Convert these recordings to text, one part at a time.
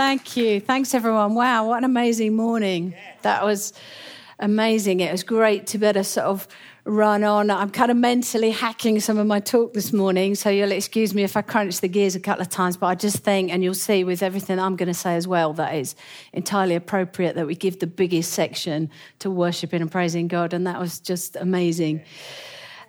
Thank you. Thanks, everyone. Wow, what an amazing morning. That was amazing. It was great to be able to sort of run on. I'm kind of mentally hacking some of my talk this morning, so you'll excuse me if I crunch the gears a couple of times, but I just think, and you'll see with everything I'm going to say as well, that it's entirely appropriate that we give the biggest section to worshiping and praising God, and that was just amazing.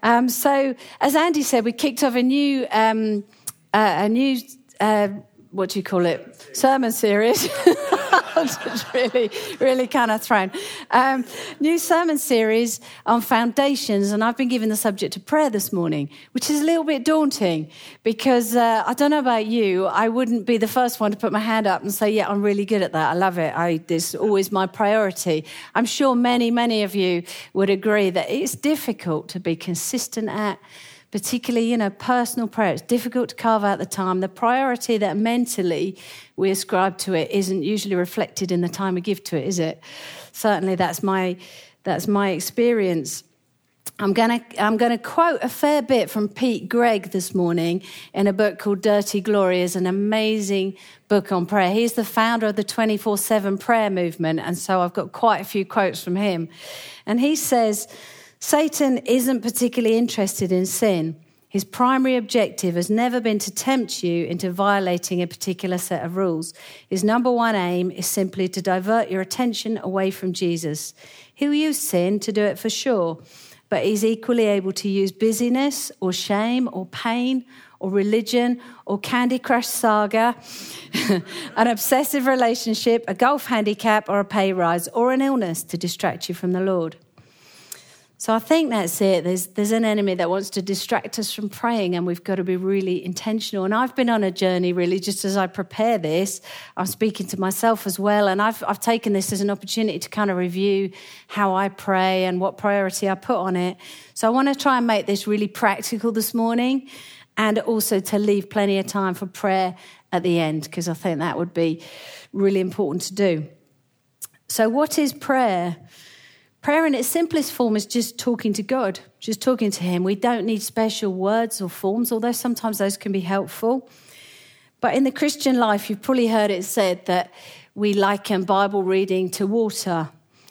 Um, so, as Andy said, we kicked off a new, um, uh, a new. Uh, what do you call it? Sermon series. really, really kind of thrown. Um, new sermon series on foundations, and I've been given the subject of prayer this morning, which is a little bit daunting because uh, I don't know about you, I wouldn't be the first one to put my hand up and say, "Yeah, I'm really good at that. I love it. I, this is always my priority." I'm sure many, many of you would agree that it's difficult to be consistent at particularly, you know, personal prayer. It's difficult to carve out the time. The priority that mentally we ascribe to it isn't usually reflected in the time we give to it, is it? Certainly, that's my that's my experience. I'm going to I'm going to quote a fair bit from Pete Greig this morning in a book called Dirty Glory. is an amazing book on prayer. He's the founder of the 24/7 prayer movement and so I've got quite a few quotes from him. And he says Satan isn't particularly interested in sin. His primary objective has never been to tempt you into violating a particular set of rules. His number one aim is simply to divert your attention away from Jesus. He'll use sin to do it for sure, but he's equally able to use busyness or shame or pain or religion or Candy Crush saga, an obsessive relationship, a golf handicap or a pay rise or an illness to distract you from the Lord. So I think that's it. There's, there's an enemy that wants to distract us from praying, and we've got to be really intentional. And I've been on a journey, really, just as I prepare this. I'm speaking to myself as well, and I've, I've taken this as an opportunity to kind of review how I pray and what priority I put on it. So I want to try and make this really practical this morning, and also to leave plenty of time for prayer at the end, because I think that would be really important to do. So, what is prayer? Prayer in its simplest form is just talking to God, just talking to Him. We don't need special words or forms, although sometimes those can be helpful. But in the Christian life, you've probably heard it said that we liken Bible reading to water.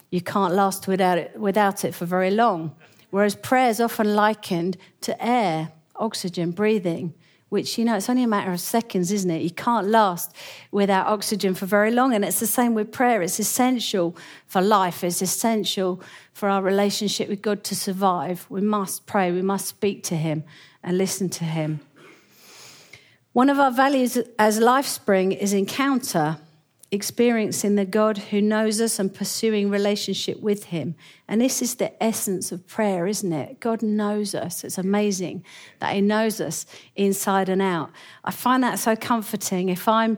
You can't last without it, without it for very long. Whereas prayer is often likened to air, oxygen, breathing which, you know, it's only a matter of seconds, isn't it? You can't last without oxygen for very long. And it's the same with prayer. It's essential for life, it's essential for our relationship with God to survive. We must pray, we must speak to Him and listen to Him. One of our values as LifeSpring is encounter experiencing the God who knows us and pursuing relationship with Him. And this is the essence of prayer, isn't it? God knows us. It's amazing that He knows us inside and out. I find that so comforting. If I'm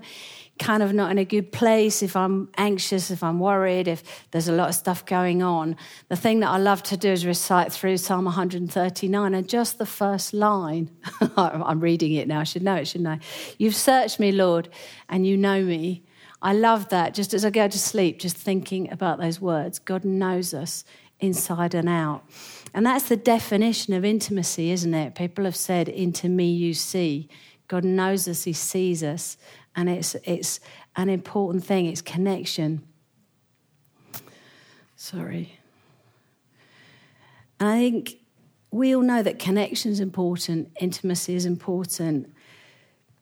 kind of not in a good place, if I'm anxious, if I'm worried, if there's a lot of stuff going on, the thing that I love to do is recite through Psalm 139 and just the first line. I'm reading it now, I should know it, shouldn't I? You've searched me, Lord, and you know me. I love that. Just as I go to sleep, just thinking about those words. God knows us inside and out. And that's the definition of intimacy, isn't it? People have said, Into me you see. God knows us, He sees us. And it's, it's an important thing, it's connection. Sorry. And I think we all know that connection is important, intimacy is important.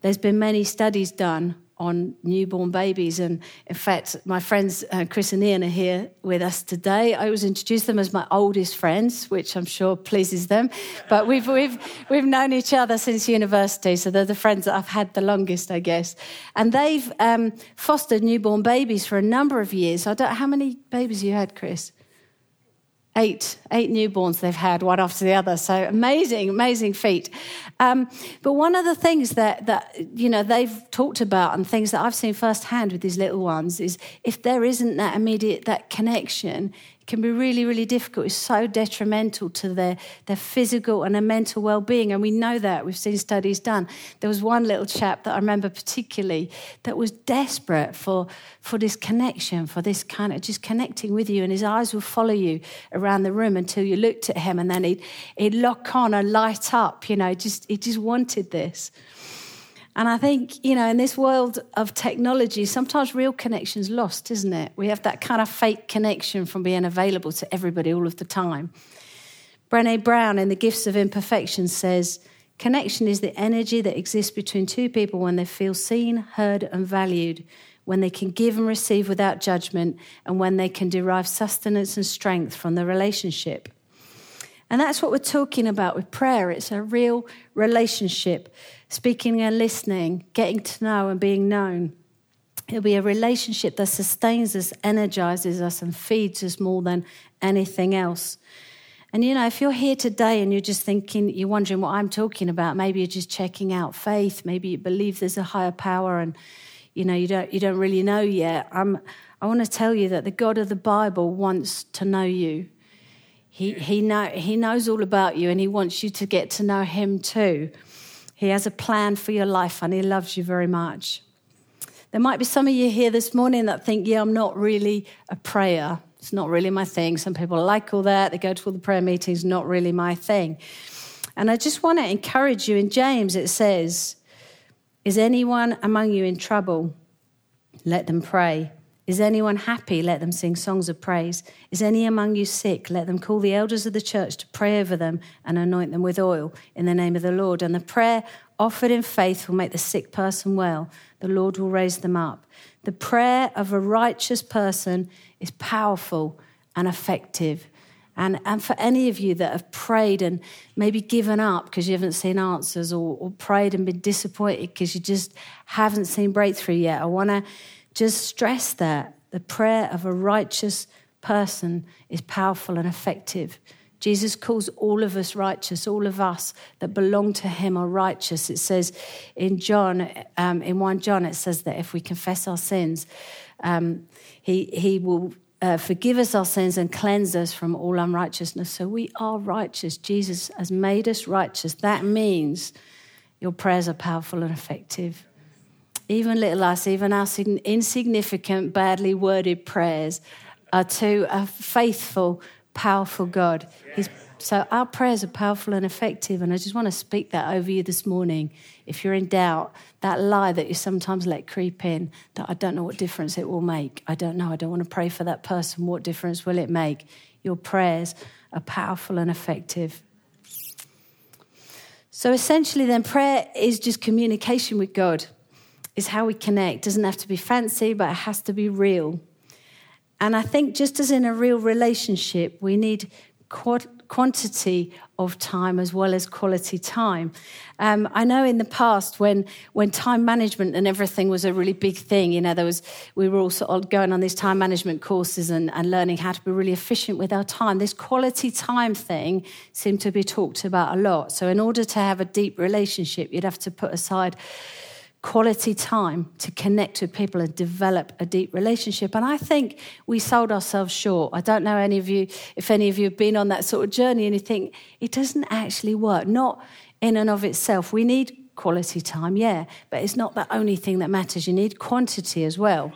There's been many studies done on newborn babies. And in fact, my friends uh, Chris and Ian are here with us today. I always introduce them as my oldest friends, which I'm sure pleases them. But we've, we've, we've known each other since university, so they're the friends that I've had the longest, I guess. And they've um, fostered newborn babies for a number of years. I don't, how many babies you had, Chris? Eight eight newborns they've had one after the other. So amazing amazing feat. Um, but one of the things that that you know they've talked about and things that i've seen firsthand with these little ones is if there isn't that immediate that connection can be really, really difficult. It's so detrimental to their, their physical and their mental well being. And we know that. We've seen studies done. There was one little chap that I remember particularly that was desperate for, for this connection, for this kind of just connecting with you. And his eyes would follow you around the room until you looked at him. And then he'd, he'd lock on and light up. You know, just, he just wanted this. And I think, you know, in this world of technology, sometimes real connection's lost, isn't it? We have that kind of fake connection from being available to everybody all of the time. Brene Brown in The Gifts of Imperfection says, Connection is the energy that exists between two people when they feel seen, heard, and valued, when they can give and receive without judgment, and when they can derive sustenance and strength from the relationship. And that's what we're talking about with prayer. It's a real relationship, speaking and listening, getting to know and being known. It'll be a relationship that sustains us, energizes us, and feeds us more than anything else. And you know, if you're here today and you're just thinking, you're wondering what I'm talking about, maybe you're just checking out faith, maybe you believe there's a higher power and you know, you don't you don't really know yet. I'm, I want to tell you that the God of the Bible wants to know you. He, he, know, he knows all about you and he wants you to get to know him too. He has a plan for your life and he loves you very much. There might be some of you here this morning that think, yeah, I'm not really a prayer. It's not really my thing. Some people like all that. They go to all the prayer meetings, not really my thing. And I just want to encourage you. In James, it says, Is anyone among you in trouble? Let them pray. Is anyone happy? Let them sing songs of praise. Is any among you sick? Let them call the elders of the church to pray over them and anoint them with oil in the name of the Lord. And the prayer offered in faith will make the sick person well. The Lord will raise them up. The prayer of a righteous person is powerful and effective. And, and for any of you that have prayed and maybe given up because you haven't seen answers or, or prayed and been disappointed because you just haven't seen breakthrough yet, I want to just stress that the prayer of a righteous person is powerful and effective. Jesus calls all of us righteous, all of us that belong to him are righteous. It says in John, um, in 1 John, it says that if we confess our sins, um, he, he will uh, forgive us our sins and cleanse us from all unrighteousness. So we are righteous. Jesus has made us righteous. That means your prayers are powerful and effective even little us, even our insignificant, badly worded prayers are to a faithful, powerful God. He's, so our prayers are powerful and effective. And I just want to speak that over you this morning. If you're in doubt, that lie that you sometimes let creep in, that I don't know what difference it will make. I don't know. I don't want to pray for that person. What difference will it make? Your prayers are powerful and effective. So essentially, then, prayer is just communication with God is how we connect. Doesn't have to be fancy, but it has to be real. And I think just as in a real relationship, we need quantity of time as well as quality time. Um, I know in the past when when time management and everything was a really big thing, you know, there was we were all sort of going on these time management courses and, and learning how to be really efficient with our time. This quality time thing seemed to be talked about a lot. So in order to have a deep relationship, you'd have to put aside quality time to connect with people and develop a deep relationship. And I think we sold ourselves short. I don't know any of you, if any of you have been on that sort of journey and you think it doesn't actually work, not in and of itself. We need quality time, yeah, but it's not the only thing that matters. You need quantity as well.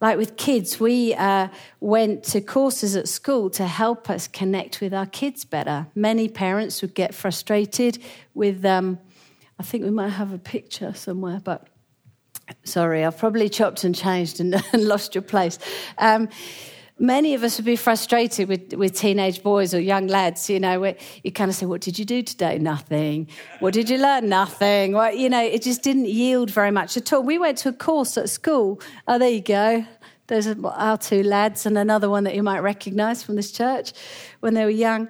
Like with kids, we uh, went to courses at school to help us connect with our kids better. Many parents would get frustrated with um, I think we might have a picture somewhere, but sorry, I've probably chopped and changed and, and lost your place. Um, many of us would be frustrated with, with teenage boys or young lads, you know, you kind of say, What did you do today? Nothing. What did you learn? Nothing. Well, you know, it just didn't yield very much at all. We went to a course at school. Oh, there you go. Those are our two lads and another one that you might recognize from this church when they were young.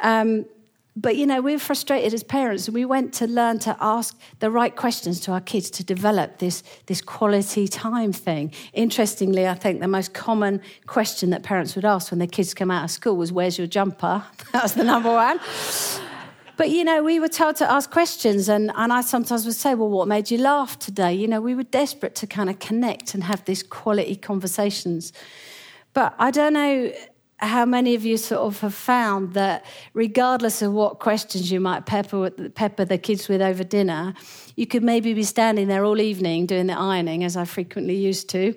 Um, but you know, we were frustrated as parents, and we went to learn to ask the right questions to our kids to develop this, this quality time thing. Interestingly, I think the most common question that parents would ask when their kids come out of school was, Where's your jumper? that was the number one. But you know, we were told to ask questions, and, and I sometimes would say, Well, what made you laugh today? You know, we were desperate to kind of connect and have these quality conversations. But I don't know how many of you sort of have found that regardless of what questions you might pepper, pepper the kids with over dinner, you could maybe be standing there all evening doing the ironing, as I frequently used to,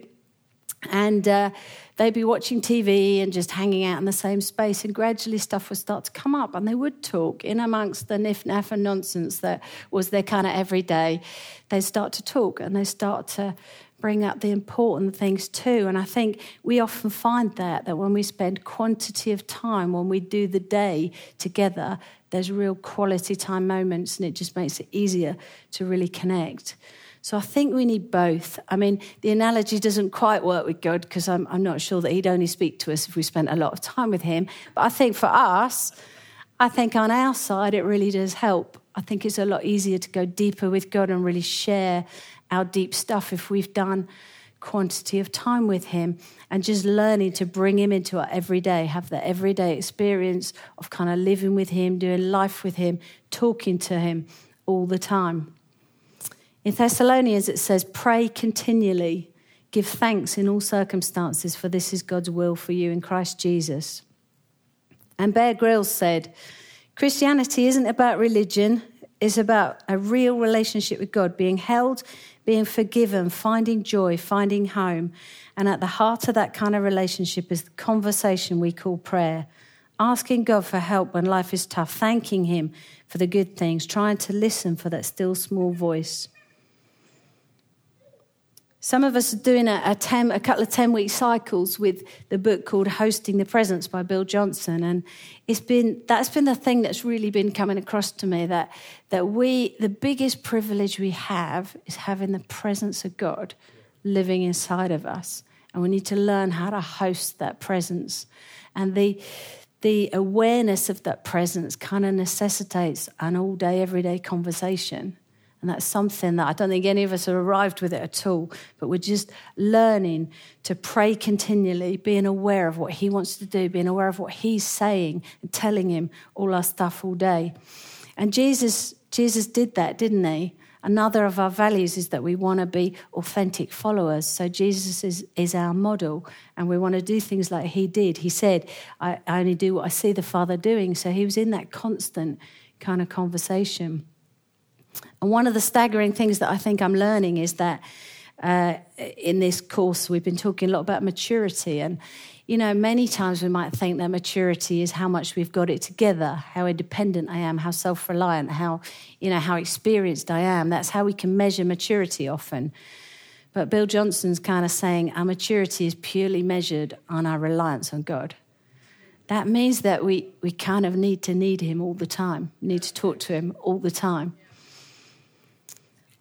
And uh, they'd be watching TV and just hanging out in the same space, and gradually stuff would start to come up, and they would talk in amongst the niff naff and nonsense that was their kind of everyday. They start to talk and they start to bring up the important things too. And I think we often find that that when we spend quantity of time, when we do the day together, there's real quality time moments, and it just makes it easier to really connect. So I think we need both. I mean, the analogy doesn't quite work with God because I'm, I'm not sure that He'd only speak to us if we spent a lot of time with Him. But I think for us, I think on our side, it really does help. I think it's a lot easier to go deeper with God and really share our deep stuff if we've done quantity of time with Him and just learning to bring Him into our everyday, have that everyday experience of kind of living with Him, doing life with Him, talking to Him all the time. In Thessalonians, it says, Pray continually, give thanks in all circumstances, for this is God's will for you in Christ Jesus. And Bear Grylls said, Christianity isn't about religion, it's about a real relationship with God, being held, being forgiven, finding joy, finding home. And at the heart of that kind of relationship is the conversation we call prayer. Asking God for help when life is tough, thanking Him for the good things, trying to listen for that still small voice. Some of us are doing a, a, ten, a couple of 10 week cycles with the book called Hosting the Presence by Bill Johnson. And it's been, that's been the thing that's really been coming across to me that, that we, the biggest privilege we have is having the presence of God living inside of us. And we need to learn how to host that presence. And the, the awareness of that presence kind of necessitates an all day, everyday conversation. And that's something that I don't think any of us have arrived with it at all, but we're just learning to pray continually, being aware of what He wants to do, being aware of what He's saying, and telling Him all our stuff all day. And Jesus, Jesus did that, didn't He? Another of our values is that we want to be authentic followers. So Jesus is, is our model, and we want to do things like He did. He said, I, I only do what I see the Father doing. So He was in that constant kind of conversation. And one of the staggering things that I think I'm learning is that uh, in this course, we've been talking a lot about maturity. And, you know, many times we might think that maturity is how much we've got it together, how independent I am, how self reliant, how, you know, how experienced I am. That's how we can measure maturity often. But Bill Johnson's kind of saying our maturity is purely measured on our reliance on God. That means that we, we kind of need to need Him all the time, need to talk to Him all the time.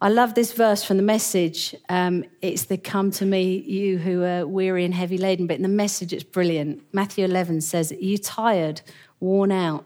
I love this verse from the message. Um, it's the come to me, you who are weary and heavy laden. But in the message, it's brilliant. Matthew 11 says, You tired, worn out,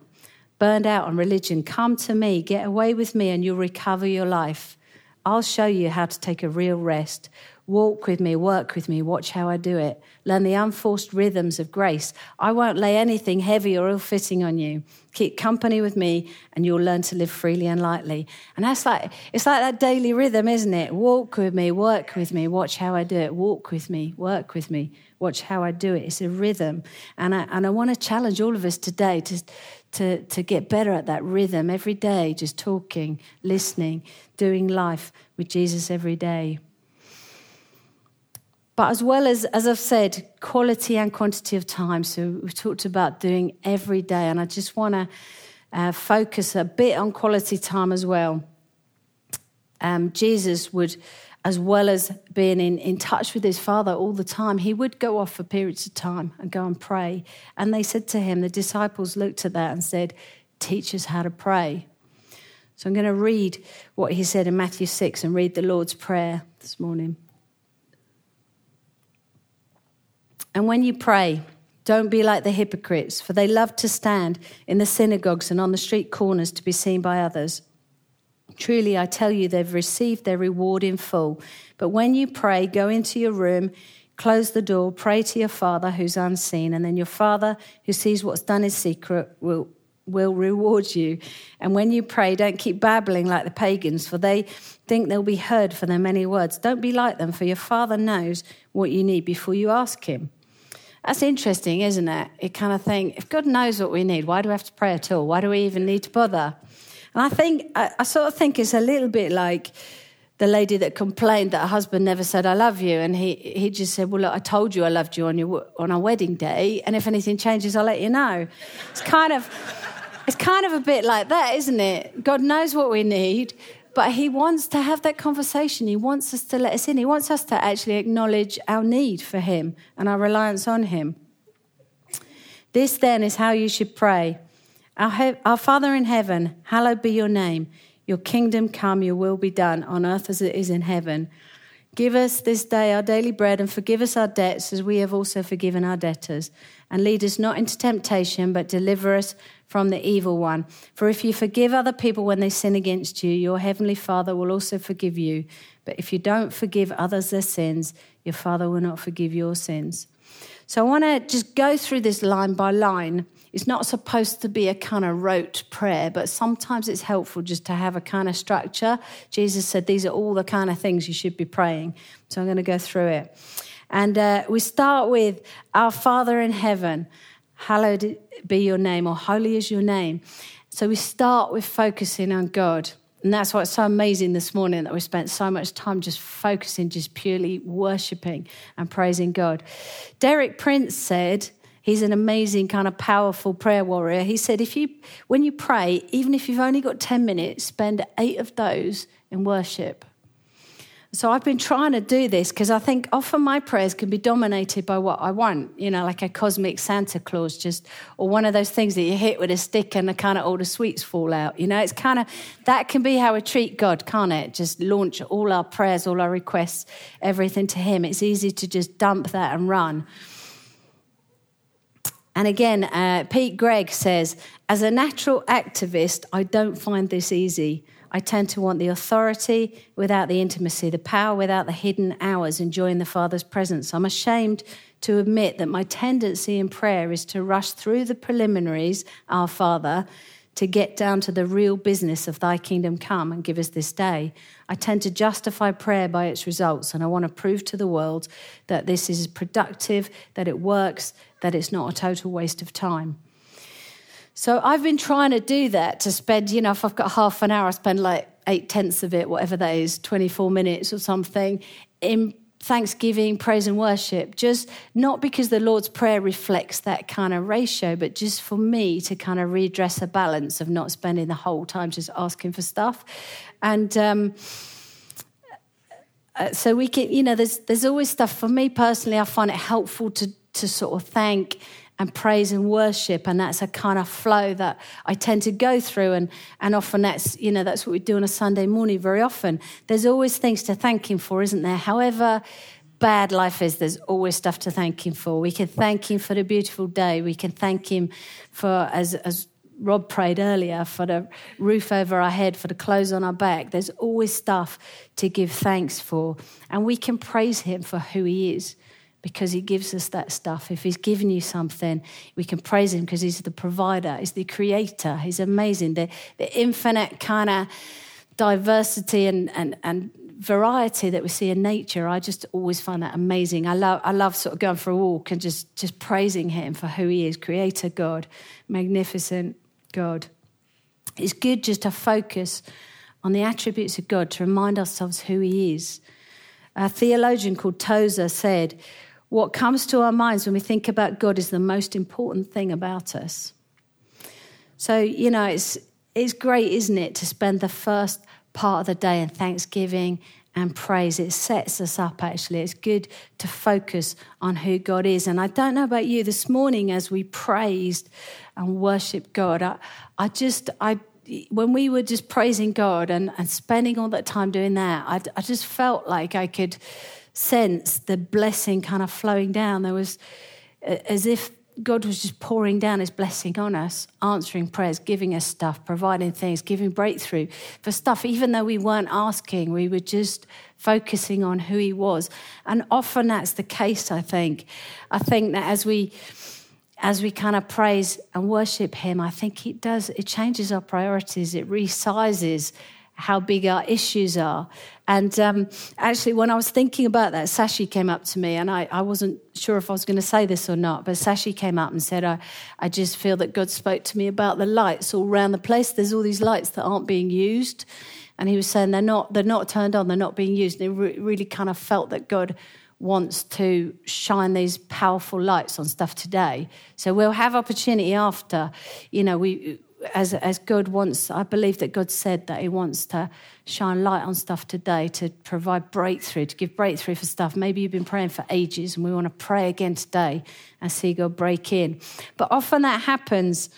burned out on religion, come to me, get away with me, and you'll recover your life. I'll show you how to take a real rest. Walk with me, work with me, watch how I do it. Learn the unforced rhythms of grace. I won't lay anything heavy or ill fitting on you. Keep company with me, and you'll learn to live freely and lightly. And that's like, it's like that daily rhythm, isn't it? Walk with me, work with me, watch how I do it. Walk with me, work with me, watch how I do it. It's a rhythm. And I, and I want to challenge all of us today to, to, to get better at that rhythm every day, just talking, listening, doing life with Jesus every day. But as well as, as I've said, quality and quantity of time. So we've talked about doing every day. And I just want to uh, focus a bit on quality time as well. Um, Jesus would, as well as being in, in touch with his Father all the time, he would go off for periods of time and go and pray. And they said to him, the disciples looked at that and said, Teach us how to pray. So I'm going to read what he said in Matthew 6 and read the Lord's Prayer this morning. And when you pray, don't be like the hypocrites, for they love to stand in the synagogues and on the street corners to be seen by others. Truly, I tell you, they've received their reward in full. But when you pray, go into your room, close the door, pray to your Father who's unseen, and then your Father who sees what's done in secret will, will reward you. And when you pray, don't keep babbling like the pagans, for they think they'll be heard for their many words. Don't be like them, for your Father knows what you need before you ask Him. That's interesting, isn't it? It kind of think, if God knows what we need, why do we have to pray at all? Why do we even need to bother? And I think, I, I sort of think it's a little bit like the lady that complained that her husband never said "I love you," and he he just said, "Well, look, I told you I loved you on your on our wedding day, and if anything changes, I'll let you know." It's kind of it's kind of a bit like that, isn't it? God knows what we need, but He wants to have that conversation. He wants us to let us in. He wants us to actually acknowledge our need for Him and our reliance on Him. This then is how you should pray. Our, he- our Father in heaven, hallowed be your name. Your kingdom come, your will be done on earth as it is in heaven. Give us this day our daily bread and forgive us our debts as we have also forgiven our debtors. And lead us not into temptation, but deliver us from the evil one. For if you forgive other people when they sin against you, your heavenly Father will also forgive you. But if you don't forgive others their sins, your Father will not forgive your sins. So I want to just go through this line by line it's not supposed to be a kind of rote prayer, but sometimes it's helpful just to have a kind of structure. Jesus said these are all the kind of things you should be praying. So I'm going to go through it. And uh, we start with Our Father in heaven, hallowed be your name, or holy is your name. So we start with focusing on God. And that's why it's so amazing this morning that we spent so much time just focusing, just purely worshiping and praising God. Derek Prince said, He's an amazing kind of powerful prayer warrior. He said, if you, when you pray, even if you've only got 10 minutes, spend eight of those in worship. So I've been trying to do this because I think often my prayers can be dominated by what I want, you know, like a cosmic Santa Claus, just or one of those things that you hit with a stick and the kind of all the sweets fall out. You know, it's kind of that can be how we treat God, can't it? Just launch all our prayers, all our requests, everything to Him. It's easy to just dump that and run. And again, uh, Pete Greig says, as a natural activist, I don't find this easy. I tend to want the authority without the intimacy, the power without the hidden hours enjoying the Father's presence. I'm ashamed to admit that my tendency in prayer is to rush through the preliminaries, our Father, to get down to the real business of thy kingdom come and give us this day. I tend to justify prayer by its results, and I want to prove to the world that this is productive, that it works, that it's not a total waste of time. So I've been trying to do that to spend, you know, if I've got half an hour, I spend like eight tenths of it, whatever that is, 24 minutes or something, in thanksgiving, praise, and worship. Just not because the Lord's Prayer reflects that kind of ratio, but just for me to kind of redress a balance of not spending the whole time just asking for stuff. And, um, uh, so we can, you know, there's there's always stuff for me personally. I find it helpful to to sort of thank and praise and worship and that's a kind of flow that I tend to go through and and often that's you know that's what we do on a Sunday morning very often there's always things to thank him for isn't there however bad life is there's always stuff to thank him for we can thank him for the beautiful day we can thank him for as as Rob prayed earlier for the roof over our head, for the clothes on our back. There's always stuff to give thanks for. And we can praise him for who he is because he gives us that stuff. If he's given you something, we can praise him because he's the provider, he's the creator, he's amazing. The, the infinite kind of diversity and, and, and variety that we see in nature, I just always find that amazing. I love, I love sort of going for a walk and just, just praising him for who he is, creator God, magnificent God. It's good just to focus on the attributes of God to remind ourselves who he is. A theologian called Tozer said, what comes to our minds when we think about God is the most important thing about us. So, you know, it's, it's great, isn't it, to spend the first part of the day in thanksgiving and praise. It sets us up, actually. It's good to focus on who God is. And I don't know about you, this morning as we praised and worshiped God, I, I just, I when we were just praising God and, and spending all that time doing that, I, I just felt like I could sense the blessing kind of flowing down. There was as if God was just pouring down his blessing on us, answering prayers, giving us stuff, providing things, giving breakthrough for stuff. Even though we weren't asking, we were just focusing on who he was. And often that's the case, I think. I think that as we as we kind of praise and worship him, I think it does, it changes our priorities, it resizes how big our issues are. And um, actually, when I was thinking about that, Sashi came up to me, and I, I wasn't sure if I was going to say this or not, but Sashi came up and said, I, I just feel that God spoke to me about the lights all around the place. There's all these lights that aren't being used. And he was saying they're not, they're not turned on, they're not being used. They re- really kind of felt that God wants to shine these powerful lights on stuff today. So we'll have opportunity after, you know, we as as God wants. I believe that God said that He wants to shine light on stuff today to provide breakthrough, to give breakthrough for stuff. Maybe you've been praying for ages, and we want to pray again today and see God break in. But often that happens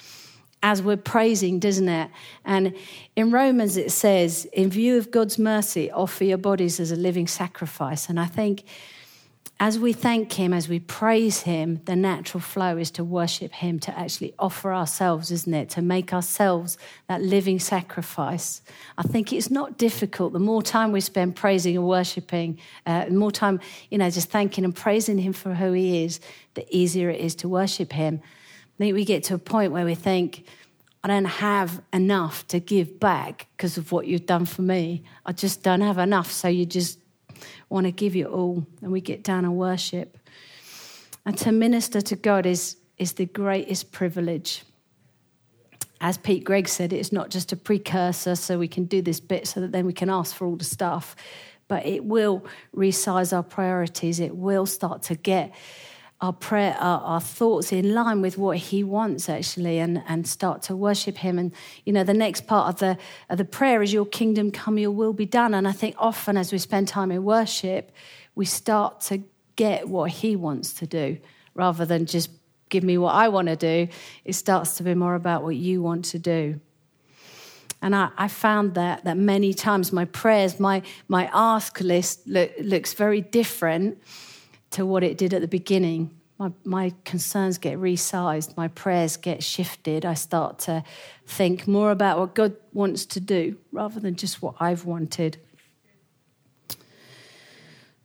as we're praising, doesn't it? And in Romans it says, in view of God's mercy, offer your bodies as a living sacrifice. And I think as we thank Him, as we praise Him, the natural flow is to worship Him, to actually offer ourselves, isn't it? To make ourselves that living sacrifice. I think it's not difficult. The more time we spend praising and worshiping, uh, the more time, you know, just thanking and praising Him for who He is, the easier it is to worship Him. I think we get to a point where we think, I don't have enough to give back because of what you've done for me. I just don't have enough. So you just want to give you all, and we get down and worship. And to minister to God is, is the greatest privilege. As Pete Greig said, it's not just a precursor so we can do this bit so that then we can ask for all the stuff, but it will resize our priorities. It will start to get our prayer, our, our, thoughts in line with what He wants, actually, and, and start to worship Him. And you know, the next part of the of the prayer is "Your kingdom come, Your will be done." And I think often as we spend time in worship, we start to get what He wants to do, rather than just give me what I want to do. It starts to be more about what you want to do. And I, I, found that that many times my prayers, my my ask list look, looks very different to what it did at the beginning. My, my concerns get resized, my prayers get shifted. I start to think more about what God wants to do rather than just what I've wanted.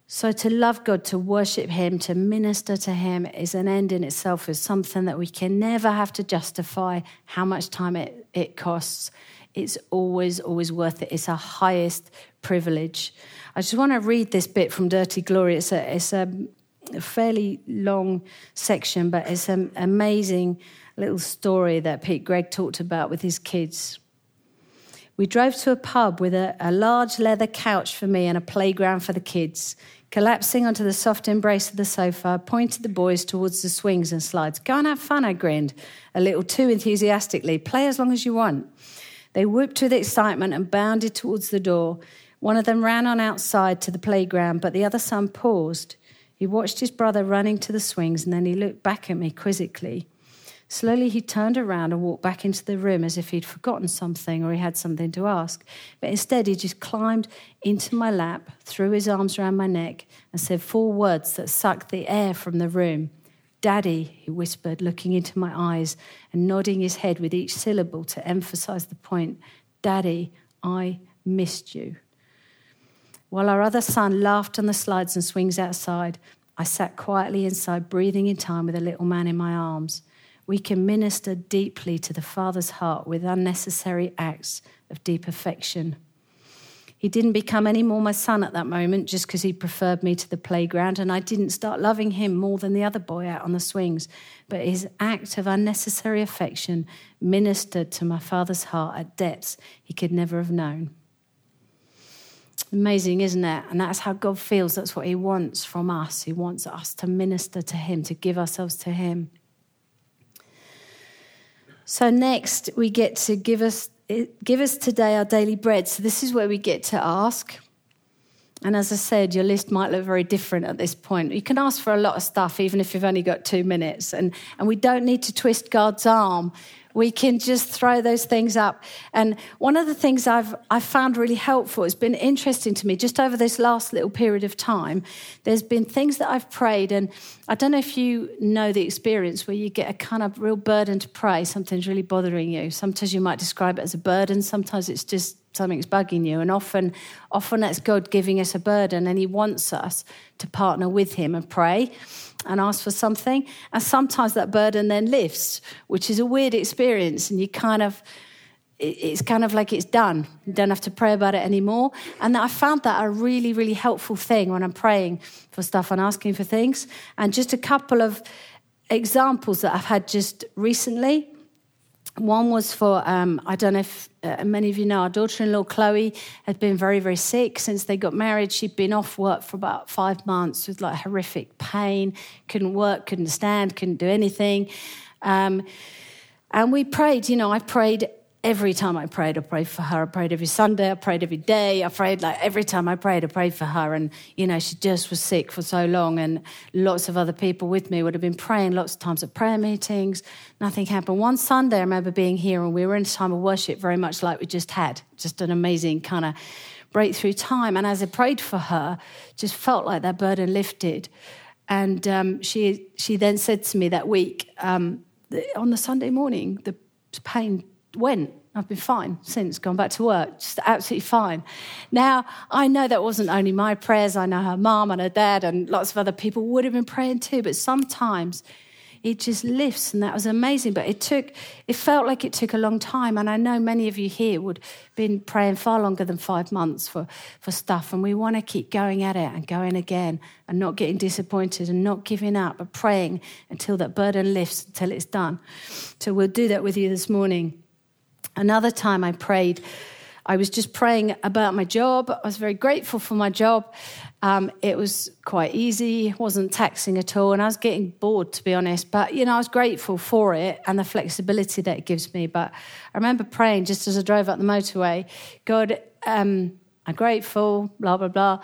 So, to love God, to worship Him, to minister to Him is an end in itself, is something that we can never have to justify how much time it, it costs. It's always, always worth it. It's our highest privilege. I just want to read this bit from Dirty Glory. It's a, it's a a fairly long section, but it's an amazing little story that Pete Greig talked about with his kids. We drove to a pub with a, a large leather couch for me and a playground for the kids. Collapsing onto the soft embrace of the sofa, I pointed the boys towards the swings and slides. Go and have fun, I grinned, a little too enthusiastically. Play as long as you want. They whooped with excitement and bounded towards the door. One of them ran on outside to the playground, but the other son paused. He watched his brother running to the swings and then he looked back at me quizzically. Slowly, he turned around and walked back into the room as if he'd forgotten something or he had something to ask. But instead, he just climbed into my lap, threw his arms around my neck, and said four words that sucked the air from the room. Daddy, he whispered, looking into my eyes and nodding his head with each syllable to emphasize the point. Daddy, I missed you. While our other son laughed on the slides and swings outside, I sat quietly inside, breathing in time with a little man in my arms. We can minister deeply to the Father's heart with unnecessary acts of deep affection. He didn't become any more my son at that moment just because he preferred me to the playground, and I didn't start loving him more than the other boy out on the swings. But his act of unnecessary affection ministered to my father's heart at depths he could never have known. Amazing, isn't it? And that's how God feels. That's what He wants from us. He wants us to minister to Him, to give ourselves to Him. So, next, we get to give us, give us today our daily bread. So, this is where we get to ask. And as I said, your list might look very different at this point. You can ask for a lot of stuff, even if you've only got two minutes. And, and we don't need to twist God's arm we can just throw those things up. And one of the things I've, I've found really helpful, has been interesting to me just over this last little period of time. There's been things that I've prayed, and I don't know if you know the experience where you get a kind of real burden to pray, something's really bothering you. Sometimes you might describe it as a burden, sometimes it's just something's bugging you. And often, often that's God giving us a burden, and He wants us to partner with Him and pray and ask for something. And sometimes that burden then lifts, which is a weird experience. And you kind of, it's kind of like it's done. You don't have to pray about it anymore. And I found that a really, really helpful thing when I'm praying for stuff and asking for things. And just a couple of examples that I've had just recently One was for, um, I don't know if uh, many of you know, our daughter in law, Chloe, had been very, very sick since they got married. She'd been off work for about five months with like horrific pain, couldn't work, couldn't stand, couldn't do anything. Um, and we prayed, you know, I prayed every time I prayed, I prayed for her. I prayed every Sunday, I prayed every day. I prayed like every time I prayed, I prayed for her. And, you know, she just was sick for so long. And lots of other people with me would have been praying lots of times at prayer meetings. Nothing happened. One Sunday, I remember being here and we were in a time of worship very much like we just had, just an amazing kind of breakthrough time. And as I prayed for her, just felt like that burden lifted. And um, she, she then said to me that week, um, on the Sunday morning, the pain went. I've been fine since, gone back to work, just absolutely fine. Now, I know that wasn't only my prayers, I know her mum and her dad and lots of other people would have been praying too, but sometimes it just lifts and that was amazing but it took it felt like it took a long time and i know many of you here would have been praying far longer than five months for, for stuff and we want to keep going at it and going again and not getting disappointed and not giving up but praying until that burden lifts until it's done so we'll do that with you this morning Another time I prayed, I was just praying about my job. I was very grateful for my job. Um, it was quite easy, wasn't taxing at all, and I was getting bored, to be honest. But, you know, I was grateful for it and the flexibility that it gives me. But I remember praying just as I drove up the motorway God, um, I'm grateful, blah, blah, blah.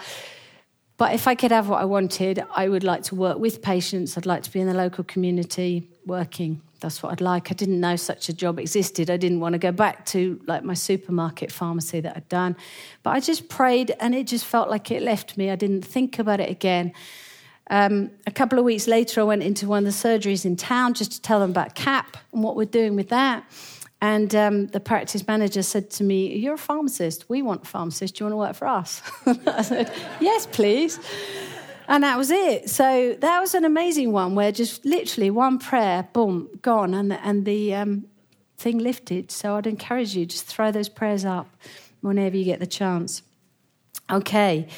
But if I could have what I wanted, I would like to work with patients. I'd like to be in the local community working that's what I'd like. I didn't know such a job existed. I didn't want to go back to like my supermarket pharmacy that I'd done. But I just prayed and it just felt like it left me. I didn't think about it again. Um, a couple of weeks later, I went into one of the surgeries in town just to tell them about CAP and what we're doing with that. And um, the practice manager said to me, You're a pharmacist. We want a pharmacist. Do you want to work for us? I said, Yes, please. And that was it. So that was an amazing one where just literally one prayer, boom, gone, and the, and the um, thing lifted. So I'd encourage you just throw those prayers up whenever you get the chance. Okay.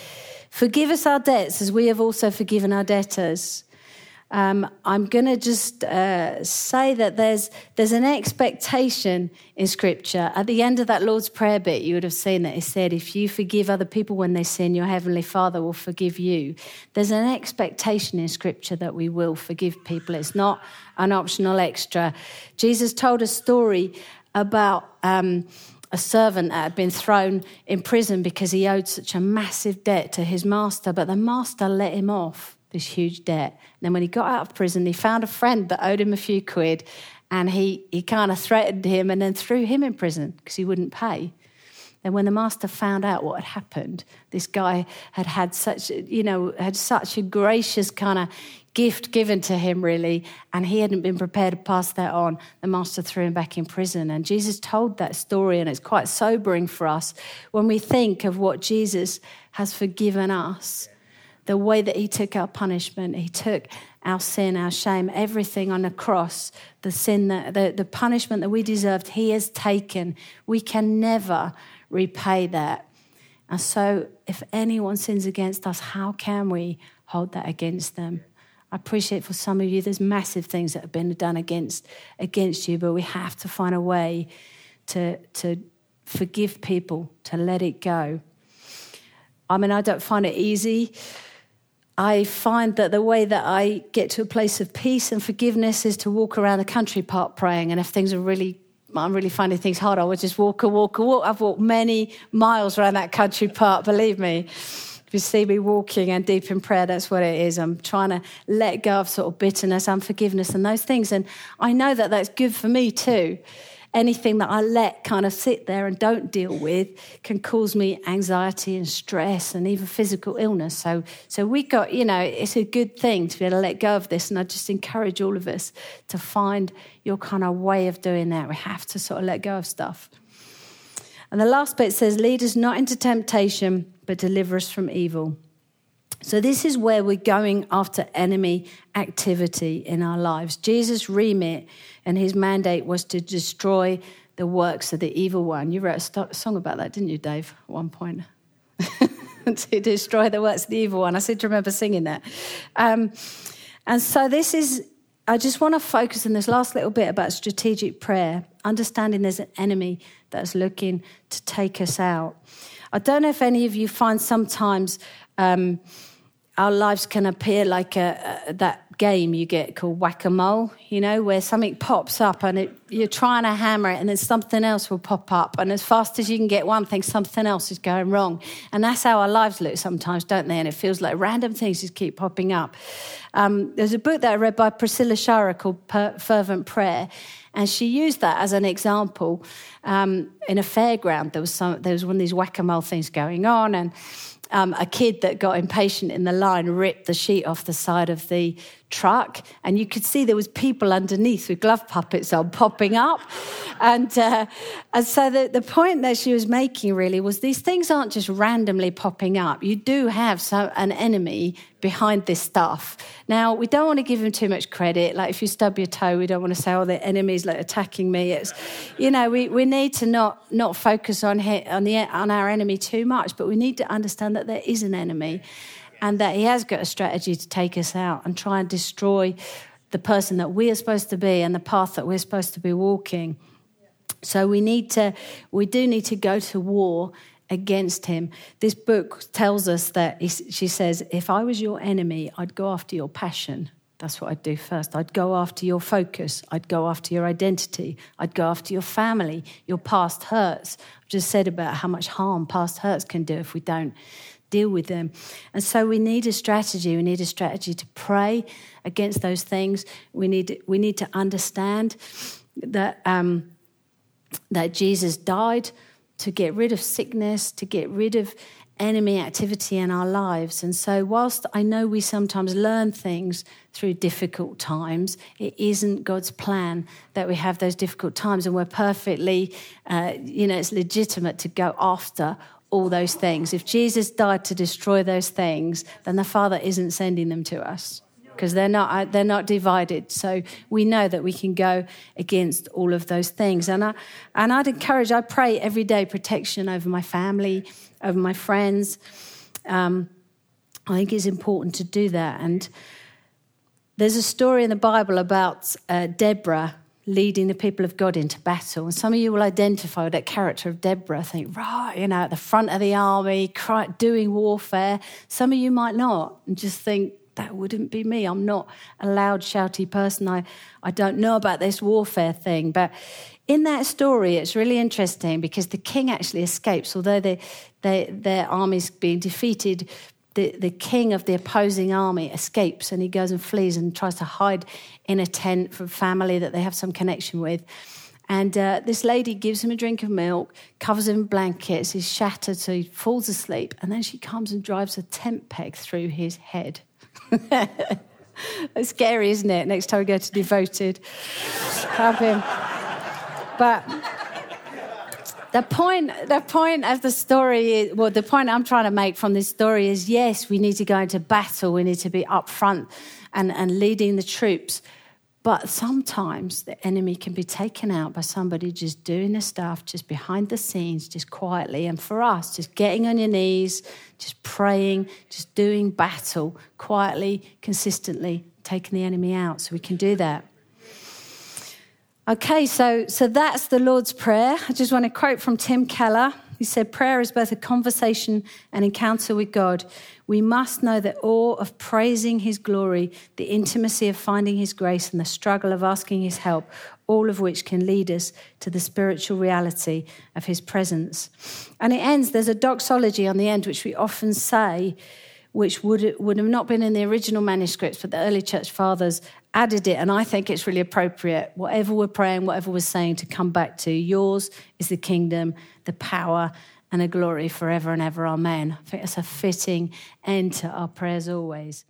Forgive us our debts as we have also forgiven our debtors. Um, I'm going to just uh, say that there's, there's an expectation in Scripture. At the end of that Lord's Prayer bit, you would have seen that it said, If you forgive other people when they sin, your Heavenly Father will forgive you. There's an expectation in Scripture that we will forgive people. It's not an optional extra. Jesus told a story about. Um, a servant that had been thrown in prison because he owed such a massive debt to his master, but the master let him off this huge debt. And then when he got out of prison, he found a friend that owed him a few quid and he, he kind of threatened him and then threw him in prison because he wouldn't pay. And when the master found out what had happened, this guy had had such, you know, had such a gracious kind of gift given to him, really, and he hadn't been prepared to pass that on. The master threw him back in prison. And Jesus told that story, and it's quite sobering for us when we think of what Jesus has forgiven us the way that he took our punishment, he took our sin, our shame, everything on the cross, the sin that the, the punishment that we deserved, he has taken. We can never repay that. And so if anyone sins against us, how can we hold that against them? I appreciate for some of you there's massive things that have been done against against you, but we have to find a way to to forgive people, to let it go. I mean, I don't find it easy. I find that the way that I get to a place of peace and forgiveness is to walk around the country park praying. And if things are really, I'm really finding things hard, I would just walk a walk a walk. I've walked many miles around that country park, believe me. If you see me walking and deep in prayer, that's what it is. I'm trying to let go of sort of bitterness, unforgiveness, and those things. And I know that that's good for me too anything that I let kind of sit there and don't deal with can cause me anxiety and stress and even physical illness. So, so we got, you know, it's a good thing to be able to let go of this. And I just encourage all of us to find your kind of way of doing that. We have to sort of let go of stuff. And the last bit says, lead us not into temptation, but deliver us from evil. So, this is where we're going after enemy activity in our lives. Jesus' remit and his mandate was to destroy the works of the evil one. You wrote a song about that, didn't you, Dave, at one point? to destroy the works of the evil one. I seem to remember singing that. Um, and so, this is I just want to focus in this last little bit about strategic prayer, understanding there's an enemy that's looking to take us out. I don't know if any of you find sometimes um, our lives can appear like a, a, that game you get called whack a mole, you know, where something pops up and it, you're trying to hammer it and then something else will pop up. And as fast as you can get one thing, something else is going wrong. And that's how our lives look sometimes, don't they? And it feels like random things just keep popping up. Um, there's a book that I read by Priscilla Shirer called Fervent Prayer. And she used that as an example um, in a fairground. There was, some, there was one of these whack a mole things going on. And um, a kid that got impatient in the line ripped the sheet off the side of the truck and you could see there was people underneath with glove puppets on popping up. And, uh, and so the, the point that she was making really was these things aren't just randomly popping up. You do have some, an enemy behind this stuff. Now we don't want to give him too much credit. Like if you stub your toe we don't want to say oh the enemy's like attacking me. It's you know we, we need to not not focus on, on, the, on our enemy too much but we need to understand that there is an enemy and that He has got a strategy to take us out and try and destroy the person that we are supposed to be and the path that we're supposed to be walking. So we need to, we do need to go to war against him. This book tells us that he, she says, if I was your enemy, I'd go after your passion. That's what I'd do first. I'd go after your focus. I'd go after your identity. I'd go after your family, your past hurts. I've just said about how much harm past hurts can do if we don't deal with them. And so we need a strategy. We need a strategy to pray against those things. We need, we need to understand that, um, that Jesus died to get rid of sickness, to get rid of enemy activity in our lives. And so, whilst I know we sometimes learn things through difficult times, it isn't God's plan that we have those difficult times and we're perfectly, uh, you know, it's legitimate to go after all those things. If Jesus died to destroy those things, then the Father isn't sending them to us because they're not uh, they're not divided. So we know that we can go against all of those things. And I and I'd encourage. I pray every day protection over my family, over my friends. Um, I think it's important to do that. And there's a story in the Bible about uh, Deborah leading the people of God into battle. And some of you will identify with that character of Deborah, think, right, you know, at the front of the army, doing warfare. Some of you might not, and just think, that wouldn't be me. I'm not a loud, shouty person. I, I don't know about this warfare thing. But in that story, it's really interesting because the king actually escapes, although they, they, their army's being defeated the, the king of the opposing army escapes and he goes and flees and tries to hide in a tent from family that they have some connection with. And uh, this lady gives him a drink of milk, covers him in blankets, he's shattered, so he falls asleep. And then she comes and drives a tent peg through his head. it's scary, isn't it? Next time we go to Devoted, have him. But the point, the point of the story is, well, the point I'm trying to make from this story is yes, we need to go into battle, we need to be up front and, and leading the troops. But sometimes the enemy can be taken out by somebody just doing the stuff, just behind the scenes, just quietly. And for us, just getting on your knees, just praying, just doing battle quietly, consistently, taking the enemy out. So we can do that. Okay, so, so that's the Lord's Prayer. I just want to quote from Tim Keller. He said, Prayer is both a conversation and encounter with God. We must know the awe of praising His glory, the intimacy of finding His grace, and the struggle of asking His help, all of which can lead us to the spiritual reality of His presence. And it ends, there's a doxology on the end, which we often say which would, would have not been in the original manuscripts, but the early church fathers added it. And I think it's really appropriate, whatever we're praying, whatever we're saying, to come back to yours is the kingdom, the power, and the glory forever and ever. Amen. I think it's a fitting end to our prayers always.